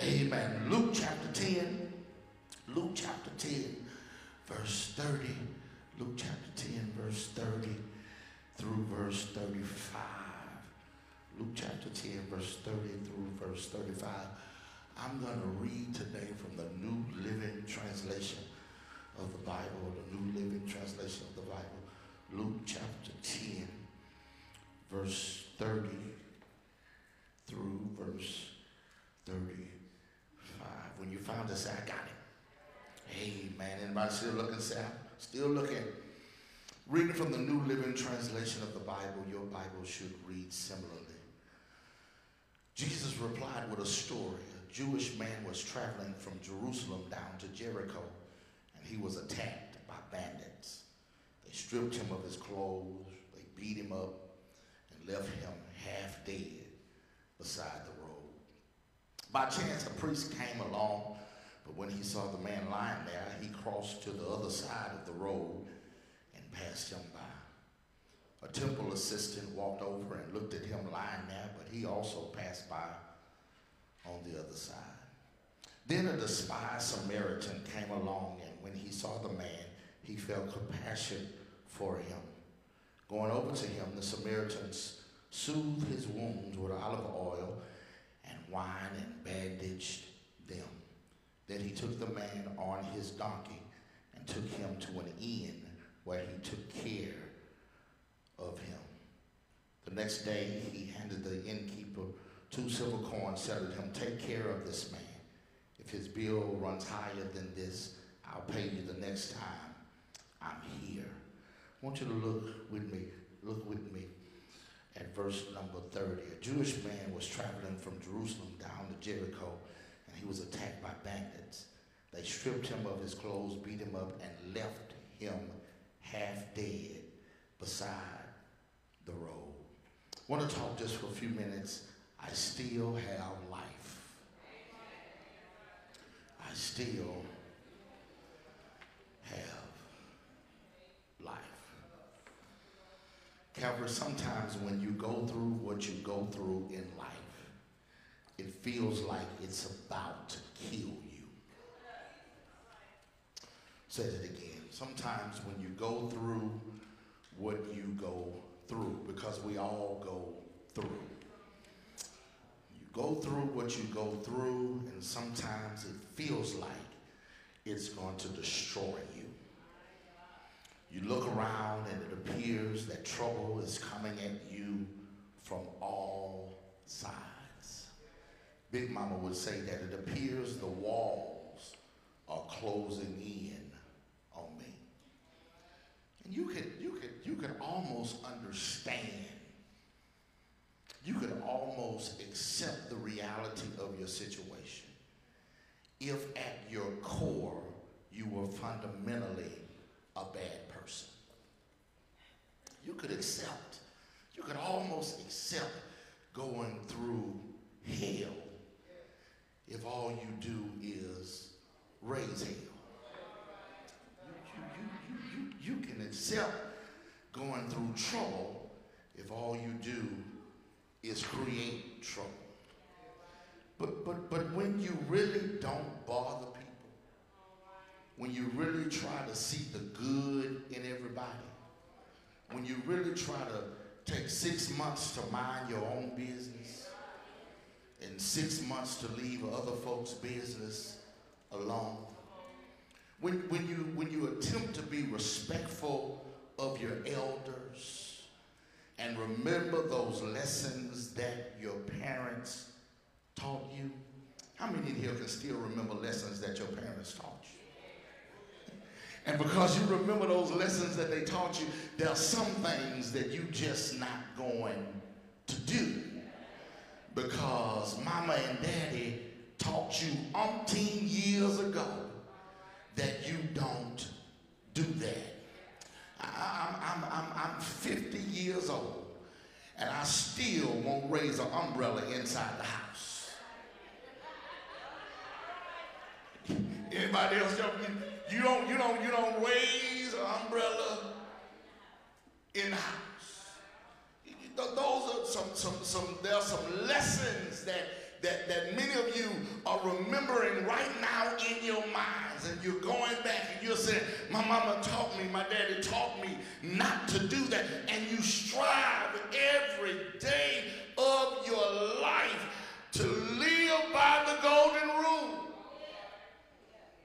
Amen. Luke chapter 10. Luke chapter 10, verse 30. Luke chapter 10, verse 30 through verse 35. Luke chapter 10, verse 30 through verse 35. I'm going to read today from the New Living Translation of the Bible, the New Living Translation of the Bible. Luke chapter 10, verse 30 through verse 35. When you found it, say, I got it. Amen. Anybody still looking, say, still looking. Reading from the New Living Translation of the Bible, your Bible should read similarly. Jesus replied with a story. A Jewish man was traveling from Jerusalem down to Jericho, and he was attacked by bandits. They stripped him of his clothes, they beat him up, and left him half dead beside the. By chance, a priest came along, but when he saw the man lying there, he crossed to the other side of the road and passed him by. A temple assistant walked over and looked at him lying there, but he also passed by on the other side. Then a despised Samaritan came along, and when he saw the man, he felt compassion for him. Going over to him, the Samaritans soothed his wounds with olive oil wine and bandaged them. Then he took the man on his donkey and took him to an inn where he took care of him. The next day he handed the innkeeper two silver coins, said to him, Take care of this man. If his bill runs higher than this, I'll pay you the next time I'm here. I want you to look with me, look with me at verse number 30. A Jewish man was traveling from Jerusalem down to Jericho, and he was attacked by bandits. They stripped him of his clothes, beat him up, and left him half dead beside the road. I want to talk just for a few minutes. I still have life. I still have life. Calvary, sometimes when you go through what you go through in life, it feels like it's about to kill you. Says it again. Sometimes when you go through what you go through, because we all go through. You go through what you go through, and sometimes it feels like it's going to destroy you. You look around and it appears that trouble is coming at you from all sides. Big Mama would say that it appears the walls are closing in on me. And you could you could you could almost understand. You could almost accept the reality of your situation if at your core you were fundamentally a bad person. You could accept, you could almost accept going through hell if all you do is raise hell. You, you, you, you, you can accept going through trouble if all you do is create trouble. But, but, but when you really don't bother people, when you really try to see the good in everybody, when you really try to take six months to mind your own business and six months to leave other folks' business alone, when, when, you, when you attempt to be respectful of your elders and remember those lessons that your parents taught you, how many in here can still remember lessons that your parents taught you? And because you remember those lessons that they taught you, there are some things that you just not going to do. Because mama and daddy taught you umpteen years ago that you don't do that. I, I'm, I'm, I'm, I'm 50 years old and I still won't raise an umbrella inside the house. Anybody else jumping you don't, you don't, you don't raise an umbrella in the house. Those are some, some, some, there are some lessons that that, that many of you are remembering right now in your minds, and you're going back and you're saying, My mama taught me, my daddy taught me not to do that. And you strive every day of your life to live by the golden rule,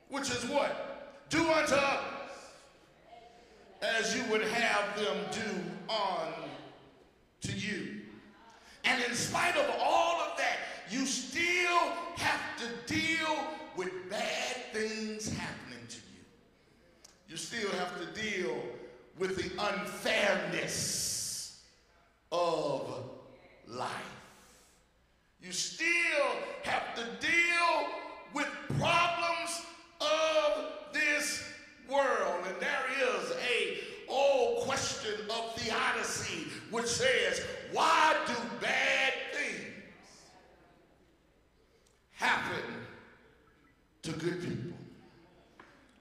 which is what? Do unto others as you would have them do unto you. And in spite of all of that, you still have to deal with bad things happening to you. You still have to deal with the unfairness of life. You still have to deal with problems of this world. And there is a old question of theodicy which says, why do bad things happen to good people?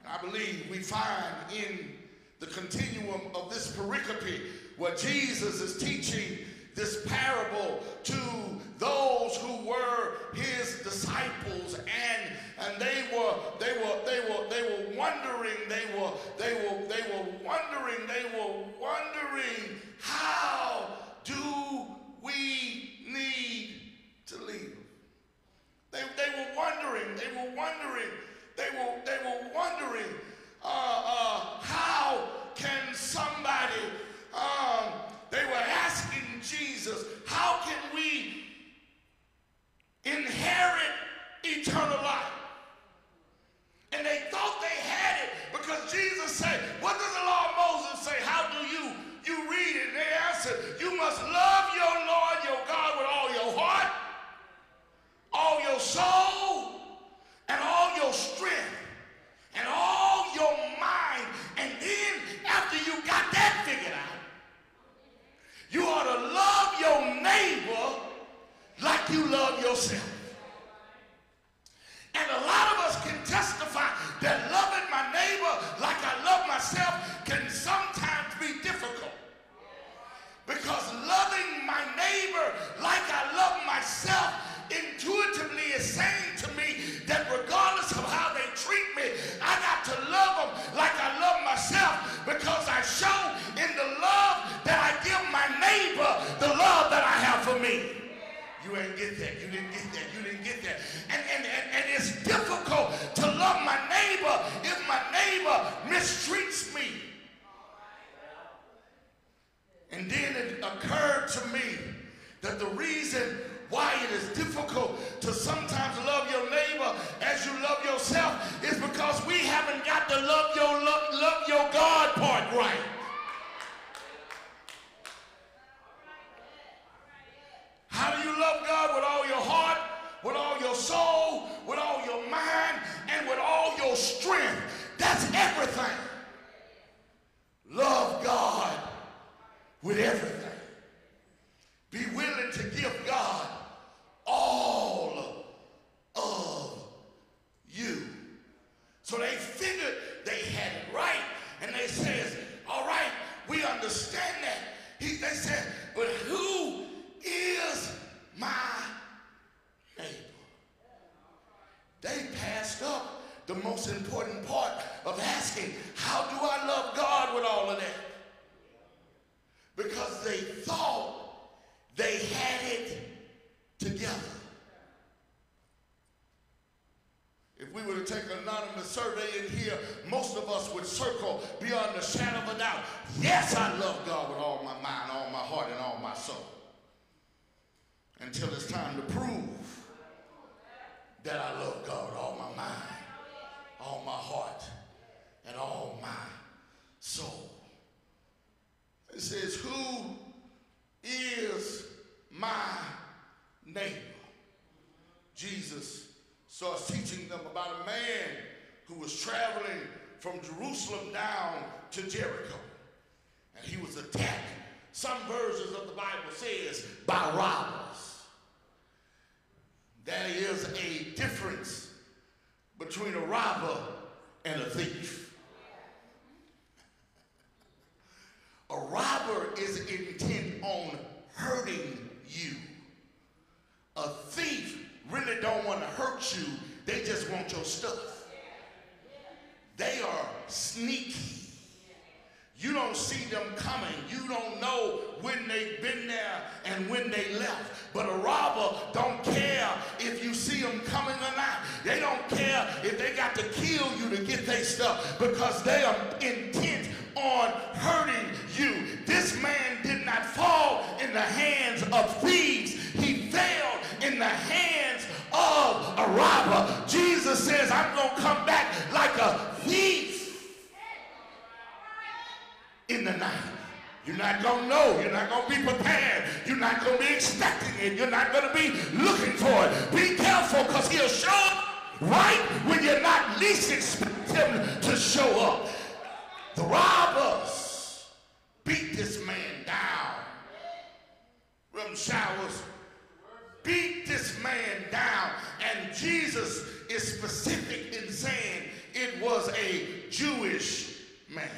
I believe we find in the continuum of this pericope where Jesus is teaching this parable to those who were his disciples and and they were they were they were they were wondering they were they were they were wondering they were wondering how do we need to live? They, they were wondering they were wondering they were they were wondering uh, uh, how can somebody um, they were asking Jesus, how can we inherit eternal life? And they thought they had it because Jesus said, what does the law reason why it is difficult to sometimes love your neighbor as you love yourself is because we haven't got to love your love, love your God part right. How do you love God with all your heart, with all your soul, with all your mind, and with all your strength? That's everything. Love God with everything. Be willing to give God all of you. So they figured they had it right. And they says, all right, we understand that. He, they said, but who is my neighbor? They passed up the most important part of asking, how do I love God with all of that? Because they thought they had it together. If we were to take an anonymous survey in here, most of us would circle beyond the shadow of a doubt. Yes, I love God with all my mind, all my heart, and all my soul. Until it's time to prove that I love God with all my mind, all my heart, and all my soul. It says, Who is my neighbor? Jesus starts teaching them about a man who was traveling from Jerusalem down to Jericho. And he was attacked, some versions of the Bible says, by robbers. There is a difference between a robber and a thief. A robber is intent on hurting you. A thief really don't want to hurt you, they just want your stuff. They are sneaky. You don't see them coming. You don't know when they've been there and when they left. But a robber don't care if you see them coming or not. They don't care if they got to kill you to get their stuff because they are intent on hurting you. This man did not fall in the hands of thieves. He fell in the hands of a robber. Jesus says, I'm going to come back like a thief in the night. You're not going to know. You're not going to be prepared. You're not going to be expecting it. You're not going to be looking for it. Be careful because he'll show up right when you're not least expect him to show up. The robbers beat this man down. Rum showers beat this man down. And Jesus is specific in saying it was a Jewish man.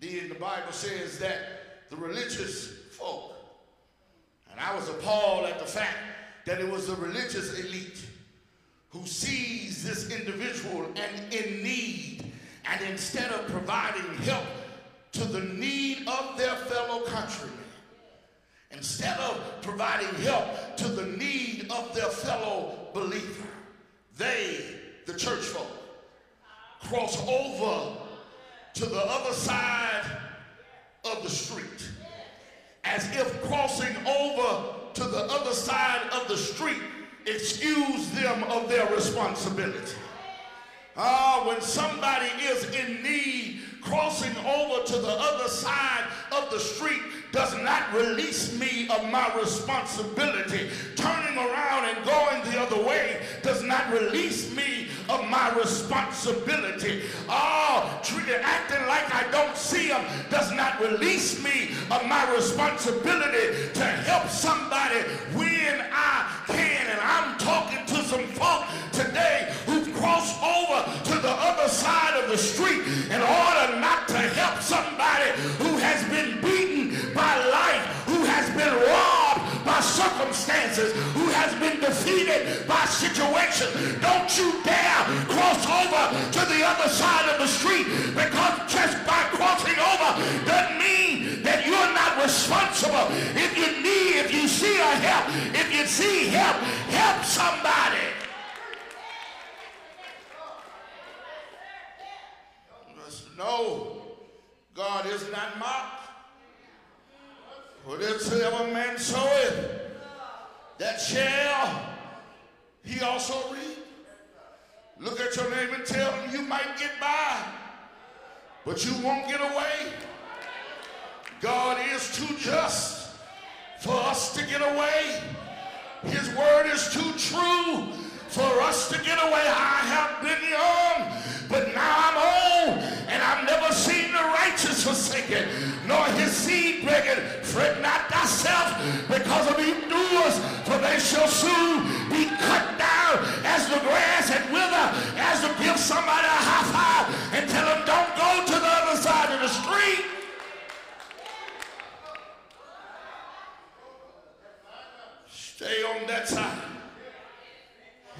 Then the Bible says that the religious folk, and I was appalled at the fact that it was the religious elite who sees this individual and in need, and instead of providing help to the need of their fellow countrymen, instead of providing help to the need of their fellow believer, they, the church folk, cross over to the other side of the street. As if crossing over to the other side of the street excuse them of their responsibility. Ah, when somebody is in need, crossing over to the other side of the street does not release me of my responsibility. Turning around and going the other way does not release me of my responsibility. Oh, acting like I don't see them does not release me of my responsibility to help somebody when I can. And I'm talking to some folk today who've crossed over to the other side of the street in order not to help somebody who has been beaten circumstances, who has been defeated by situations. Don't you dare cross over to the other side of the street because just by crossing over doesn't mean that you're not responsible. If you need, if you see a help, if you see help, help somebody. No, God is not mocked. Whatsoever man soweth, that shall he also reap. Look at your neighbor and tell him you might get by, but you won't get away. God is too just for us to get away. His word is too true for us to get away. I have been young, but now I'm old, forsaken, nor his seed breaking. Fret not thyself because of evildoers, for they shall soon be cut down as the grass and wither, as to give somebody a high five and tell them don't go to the other side of the street. Stay on that side.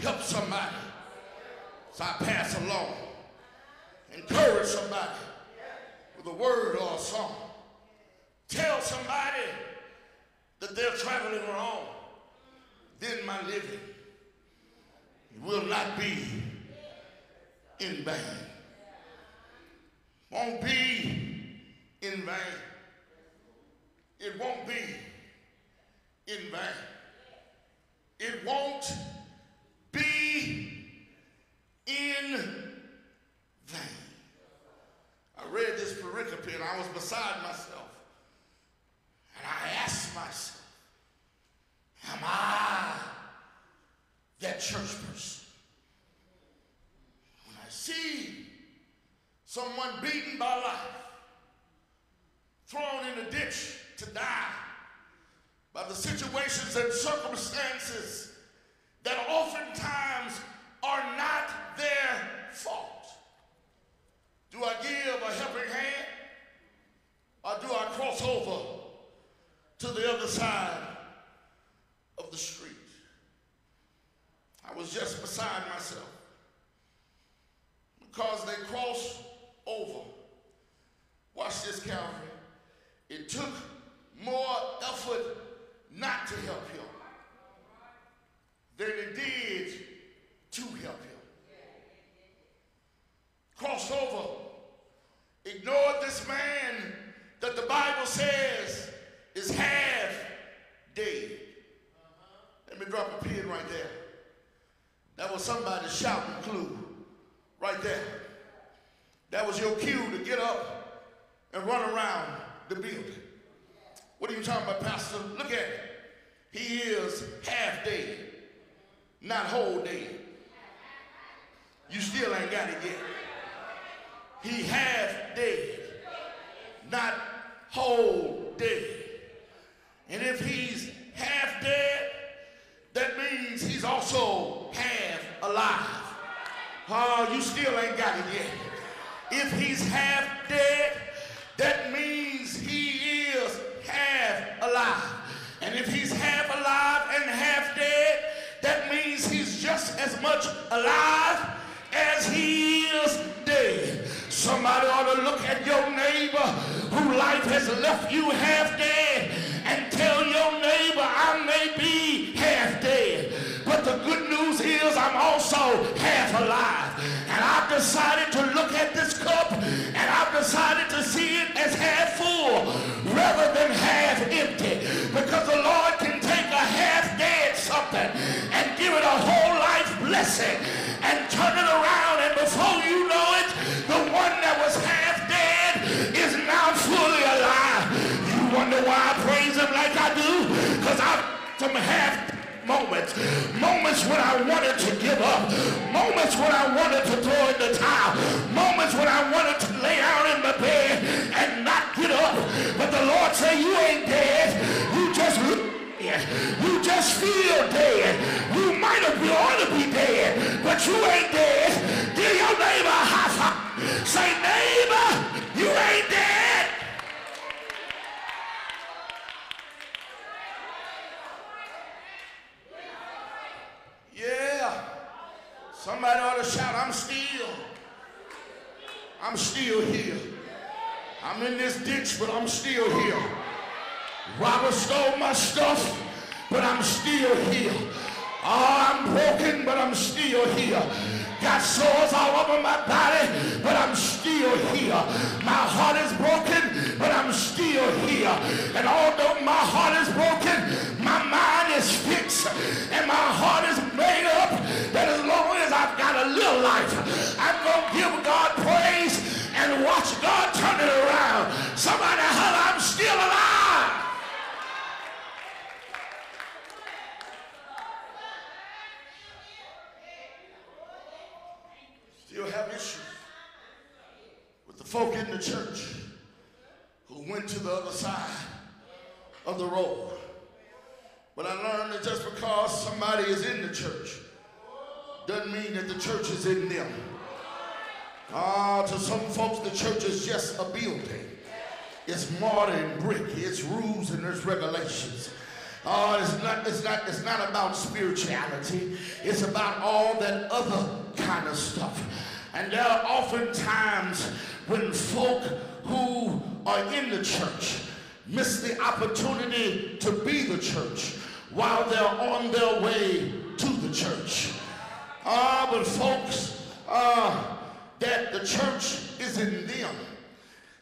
Help somebody. So I pass along. Encourage somebody with a word or a song. Tell somebody that they're traveling wrong. Then my living will not be in vain. Won't be in vain. It won't be in vain. It won't be in vain. I read this pericope and I was beside myself. And I asked myself, am I that church person? When I see someone beaten by life, thrown in a ditch to die by the situations and circumstances that oftentimes are not their fault. Do I give a helping hand or do I cross over to the other side of the street? just beside myself because they crossed over. Watch this, Calvary. It took more effort not to help him than it did to help him. Crossed over, ignored this man that the Bible says is half dead. Let me drop a pin right there. That was somebody's shouting clue right there. That was your cue to get up and run around the building. What are you talking about, Pastor? Look at it. He is half dead, not whole dead. You still ain't got it yet. He half dead, not whole dead. And if he's half dead, that means he's also half alive. Oh, you still ain't got it yet. If he's half dead, that means he is half alive. And if he's half alive and half dead, that means he's just as much alive as he. Somebody ought to look at your neighbor who life has left you half dead and tell your neighbor, I may be half dead. But the good news is I'm also half alive. And I've decided to look at this cup and I've decided to see it as half full rather than half empty. Because the Lord can take a half dead something and give it a whole blessing and turn it around. And before you know it, the one that was half dead is now fully alive. You wonder why I praise him like I do? Because I've some half moments. Moments when I wanted to give up. Moments when I wanted to throw in the towel. Moments when I wanted to lay down in the bed and not get up. But the Lord said, you ain't dead. You just you just feel dead. You might have been you ain't dead. Give your neighbor a high five. Say, neighbor, you ain't dead. Yeah. Somebody ought to shout, I'm still. I'm still here. I'm in this ditch, but I'm still here. Robber stole my stuff, but I'm still here. Oh, I'm broken, but I'm still here. Got sores all over my body, but I'm still here. My heart is broken, but I'm still here. And although my heart is broken, my mind is fixed, and my heart is made up that as long as I've got a little life, I'm going to give God praise and watch God turn it around. Somebody holler, I'm still alive. Still have issues with the folk in the church who went to the other side of the road. But I learned that just because somebody is in the church doesn't mean that the church is in them. Ah, to some folks, the church is just a building. It's mortar and brick. It's rules and there's regulations. Oh, it's not, it's not, it's not about spirituality. It's about all that other kind of stuff. And there are often times when folk who are in the church miss the opportunity to be the church while they're on their way to the church. Ah, but folks, uh, that the church is in them.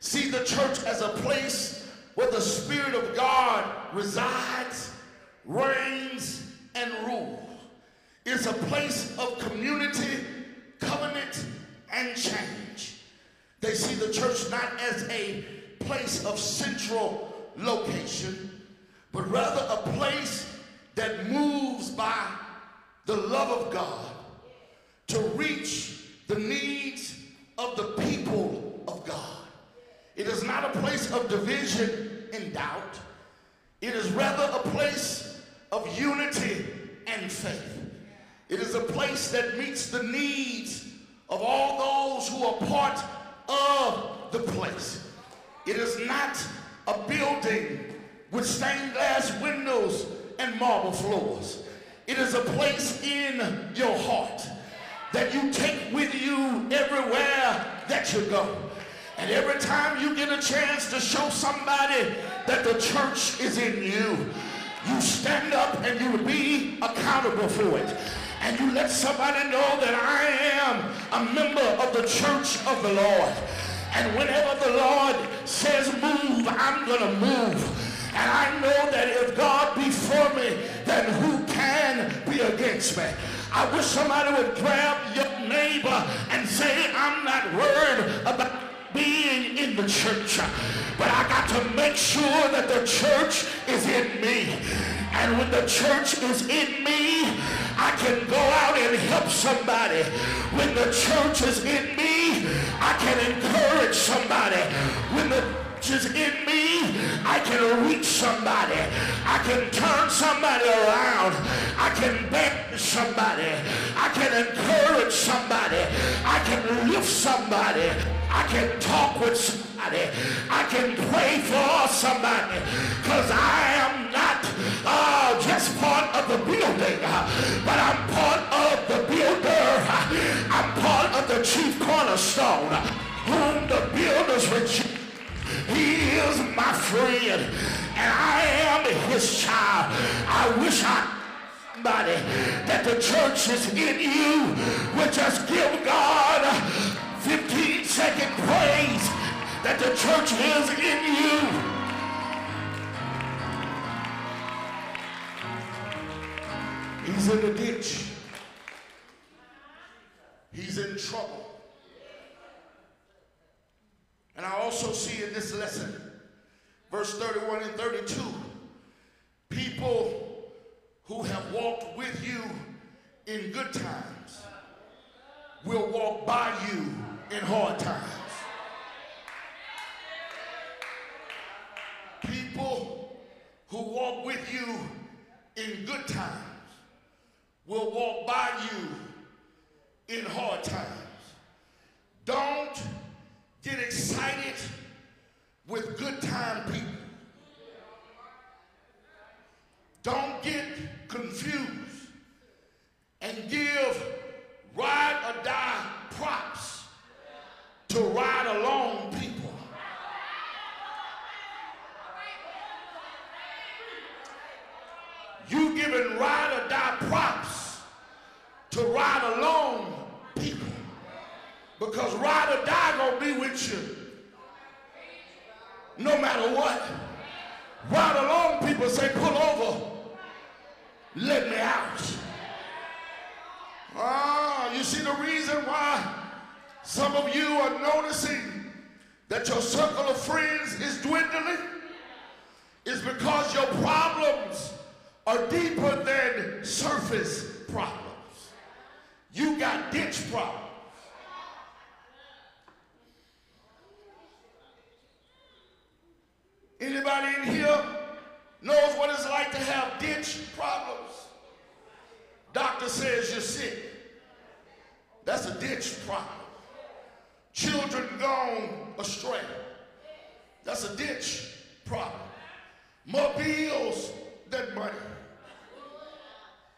See the church as a place where the Spirit of God resides, reigns, and rules. It's a place of community, and change. They see the church not as a place of central location, but rather a place that moves by the love of God to reach the needs of the people of God. It is not a place of division and doubt. It is rather a place of unity and faith. It is a place that meets the needs of all those who are part of the place. It is not a building with stained glass windows and marble floors. It is a place in your heart that you take with you everywhere that you go. And every time you get a chance to show somebody that the church is in you, you stand up and you be accountable for it. And you let somebody know that I am a member of the church of the Lord. And whenever the Lord says move, I'm going to move. And I know that if God be for me, then who can be against me? I wish somebody would grab your neighbor and say, I'm not worried about being in the church, but I got to make sure that the church is in me. And when the church is in me, I can go out and help somebody. When the church is in me, I can encourage somebody. When the church is in me, I can reach somebody. I can turn somebody around. I can bend somebody. I can encourage somebody. I can lift somebody. I can talk with somebody. I can pray for somebody. Because I am not uh, just part of the building, but I'm part of the builder. I'm part of the chief cornerstone whom the builders reject he is my friend, and I am his child. I wish I somebody that the church is in you would just give God the church is in you. He's in the ditch. He's in trouble. And I also see in this lesson, verse 31 and 32, people who have walked with you in good times will walk by you in hard times. People who walk with you in good times will walk by you in hard times. Don't get excited with good time people. Don't get confused and give ride or die props to ride along people. You giving ride or die props to ride along people. Because ride or die gonna be with you. No matter what. Ride along, people say, pull over. Let me out. Ah, you see the reason why some of you are noticing that your circle of friends is dwindling? Is because your problems are deeper than surface problems. You got ditch problems. Anybody in here knows what it's like to have ditch problems? Doctor says you're sick. That's a ditch problem. Children gone astray. That's a ditch problem. More bills than money.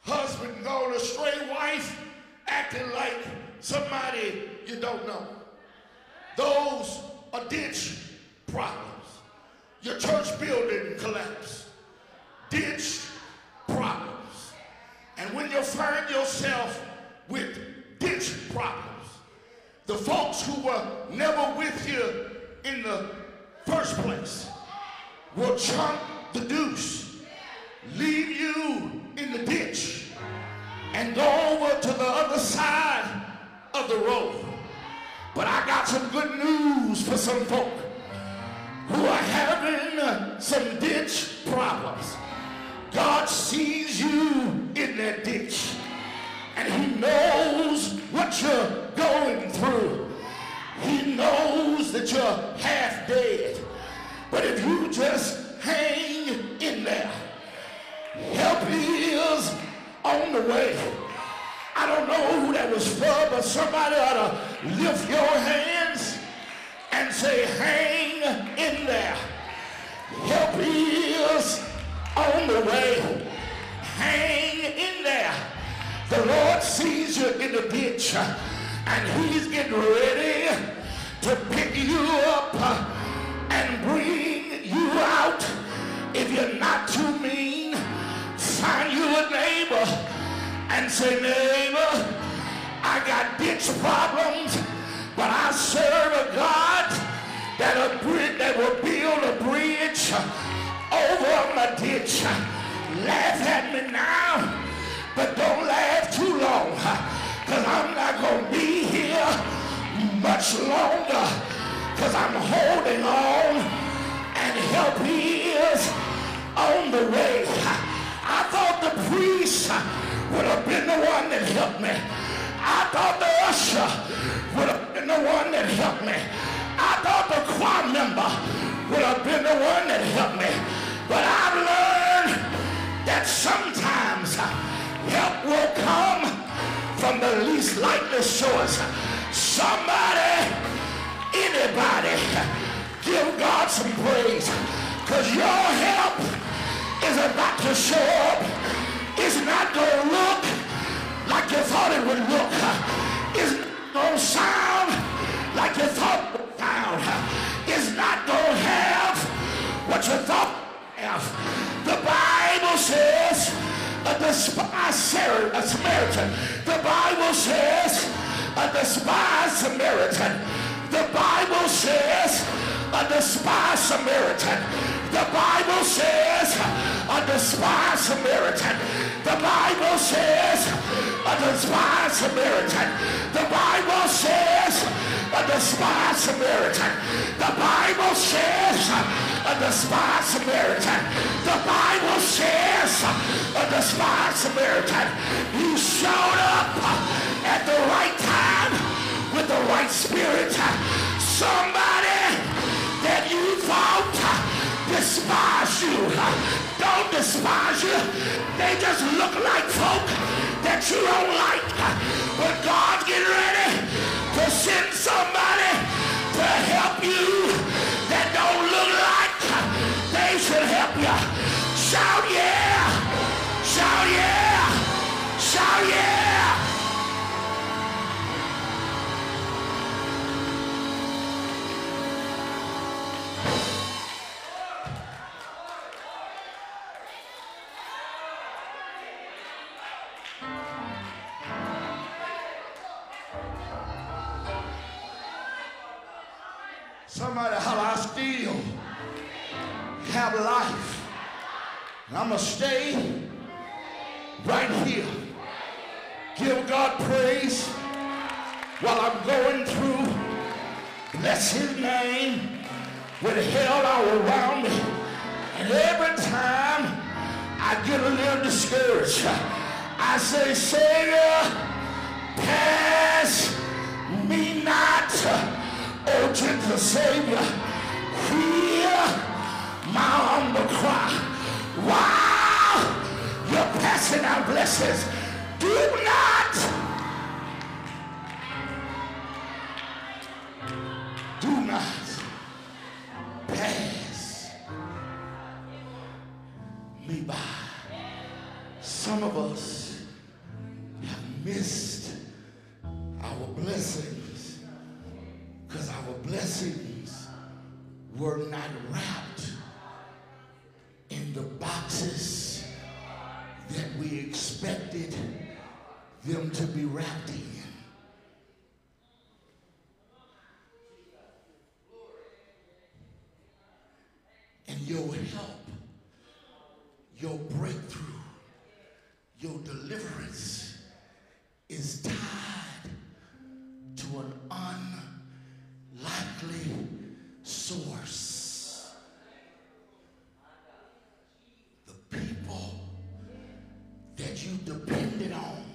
Husband gone astray. Wife acting like somebody you don't know. Those are ditch problems. Your church building collapsed. The Lord sees you in the ditch and he's getting ready to pick you up and bring you out. If you're not too mean, find you a neighbor and say, neighbor, I got ditch problems, but I serve a God that, a bridge, that will build a bridge over my ditch. Laugh at me now but don't laugh too long, because I'm not going to be here much longer, because I'm holding on, and help is on the way. I thought the priest would have been the one that helped me. I thought the usher would have been the one that helped me. I thought the choir member would have been the one that helped me. But I've learned that sometimes help will come from the least likely source. Somebody, anybody, give God some praise because your help is about to show up. It's not going to look like you thought it would look. It's not going to sound like you thought it would sound. It's not going to have what you thought it would have. The Bible says a despised Samaritan. The Bible says a despised Samaritan. The Bible says a despised Samaritan. The Bible says a despised Samaritan. The Bible says a despised Samaritan. The Bible says a despised Samaritan. The Bible says a despised Samaritan. The Bible says a despised Samaritan. He showed up at the right time with the right spirit. Somebody that you thought despise you. Don't despise you. They just look like folk that you don't like. Depended on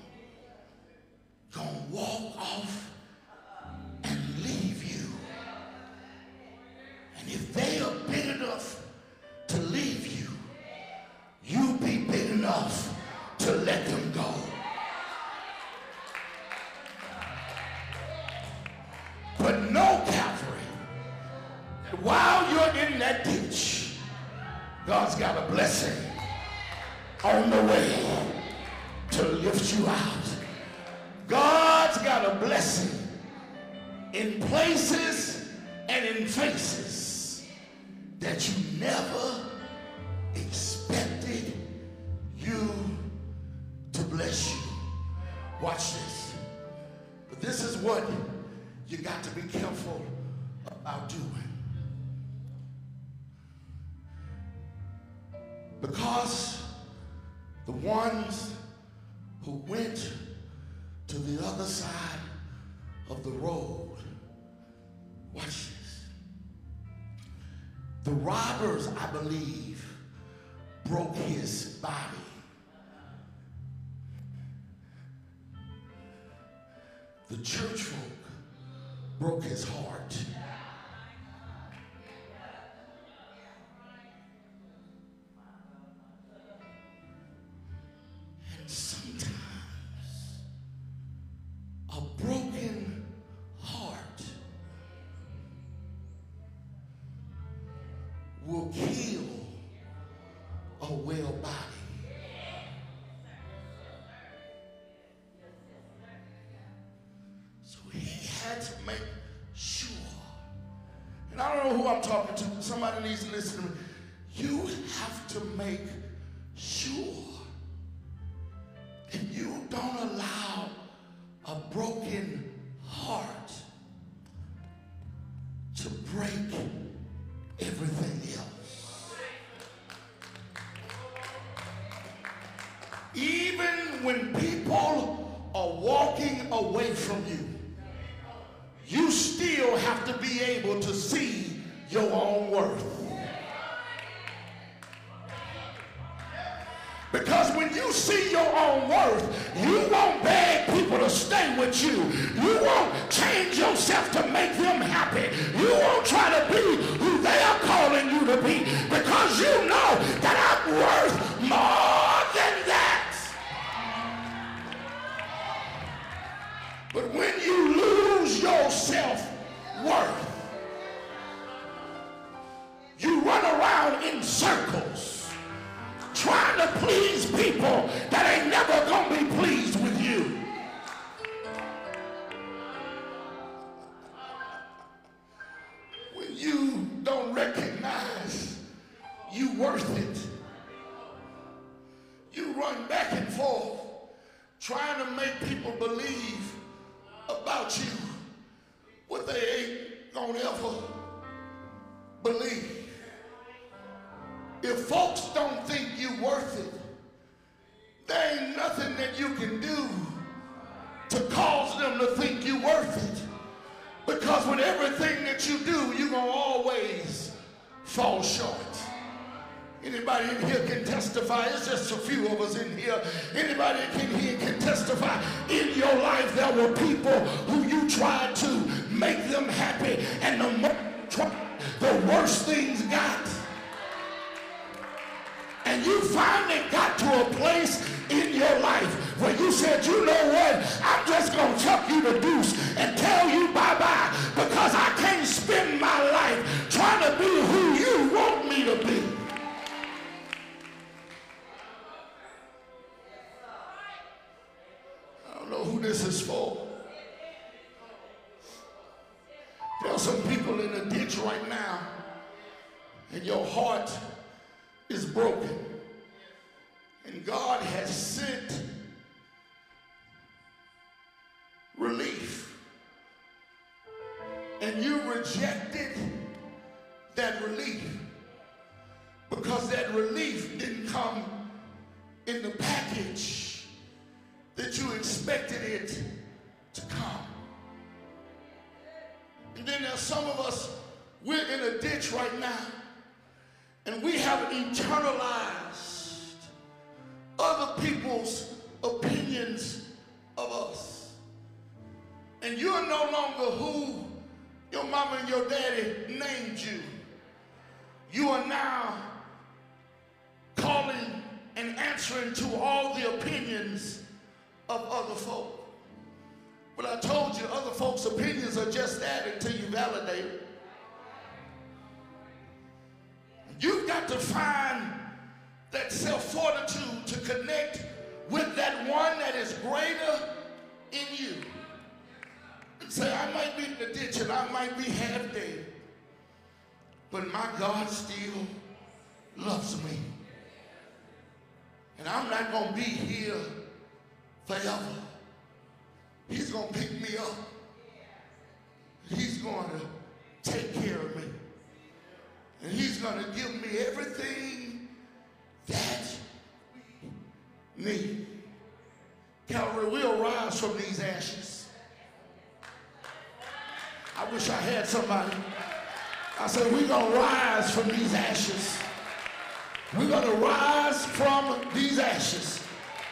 and robbers, I believe, broke his body. The church folk broke his heart. Somebody needs to listen to me. You have to make sure that you don't allow a broken heart to break everything else. Even when people are walking away from you, you still have to be able to see your own worth. Because when you see your own worth, you won't beg people to stay with you. You won't change yourself to make them happy. You won't try to be who they are calling you to be because you know that I'm worth more than that. But when you lose your self-worth, circles trying to please people that ain't never gonna be pleased with you. When you don't recognize you worth it, you run back and forth trying to make people believe about you what they ain't gonna ever believe. If folks don't think you worth it, there ain't nothing that you can do to cause them to think you worth it. Because with everything that you do, you're going to always fall short. Anybody in here can testify. It's just a few of us in here. Anybody in here can testify. In your life, there were people who you tried to make them happy, and the more the worse things got. You finally got to a place in your life where you said, you know what? I'm just going to chuck you the deuce and tell you bye-bye because I can't spend my life trying to be who you want me to be. I don't know who this is for. There are some people in a ditch right now and your heart is broken. And God has sent relief. And you rejected that relief because that relief didn't come in the package that you expected it to come. And then there's some of us, we're in a ditch right now and we have internalized other people's opinions of us. And you're no longer who your mama and your daddy named you. You are now calling and answering to all the opinions of other folk. But I told you, other folks' opinions are just that until you validate it. You've got to find that self-fortitude to connect with that one that is greater in you. Say, I might be in the ditch and I might be half dead, but my God still loves me. And I'm not going to be here forever. He's going to pick me up. He's going to take care of me. And he's going to give me everything need. Calvary, we'll rise from these ashes. I wish I had somebody. I said, we're going to rise from these ashes. We're going to rise from these ashes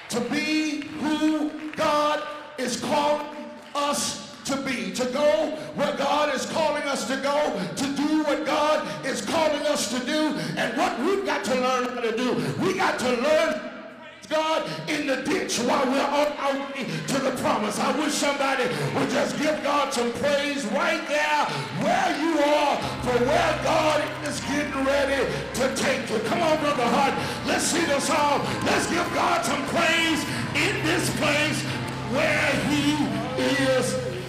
to be who God is calling us to be, to go where God is calling us to go, to do what God is calling us to do, and what we've got to learn how to do. We got to learn God in the ditch while we're on our to the promise. I wish somebody would just give God some praise right there where you are for where God is getting ready to take you. Come on, Brother Hart. Let's see the song. Let's give God some praise in this place where he is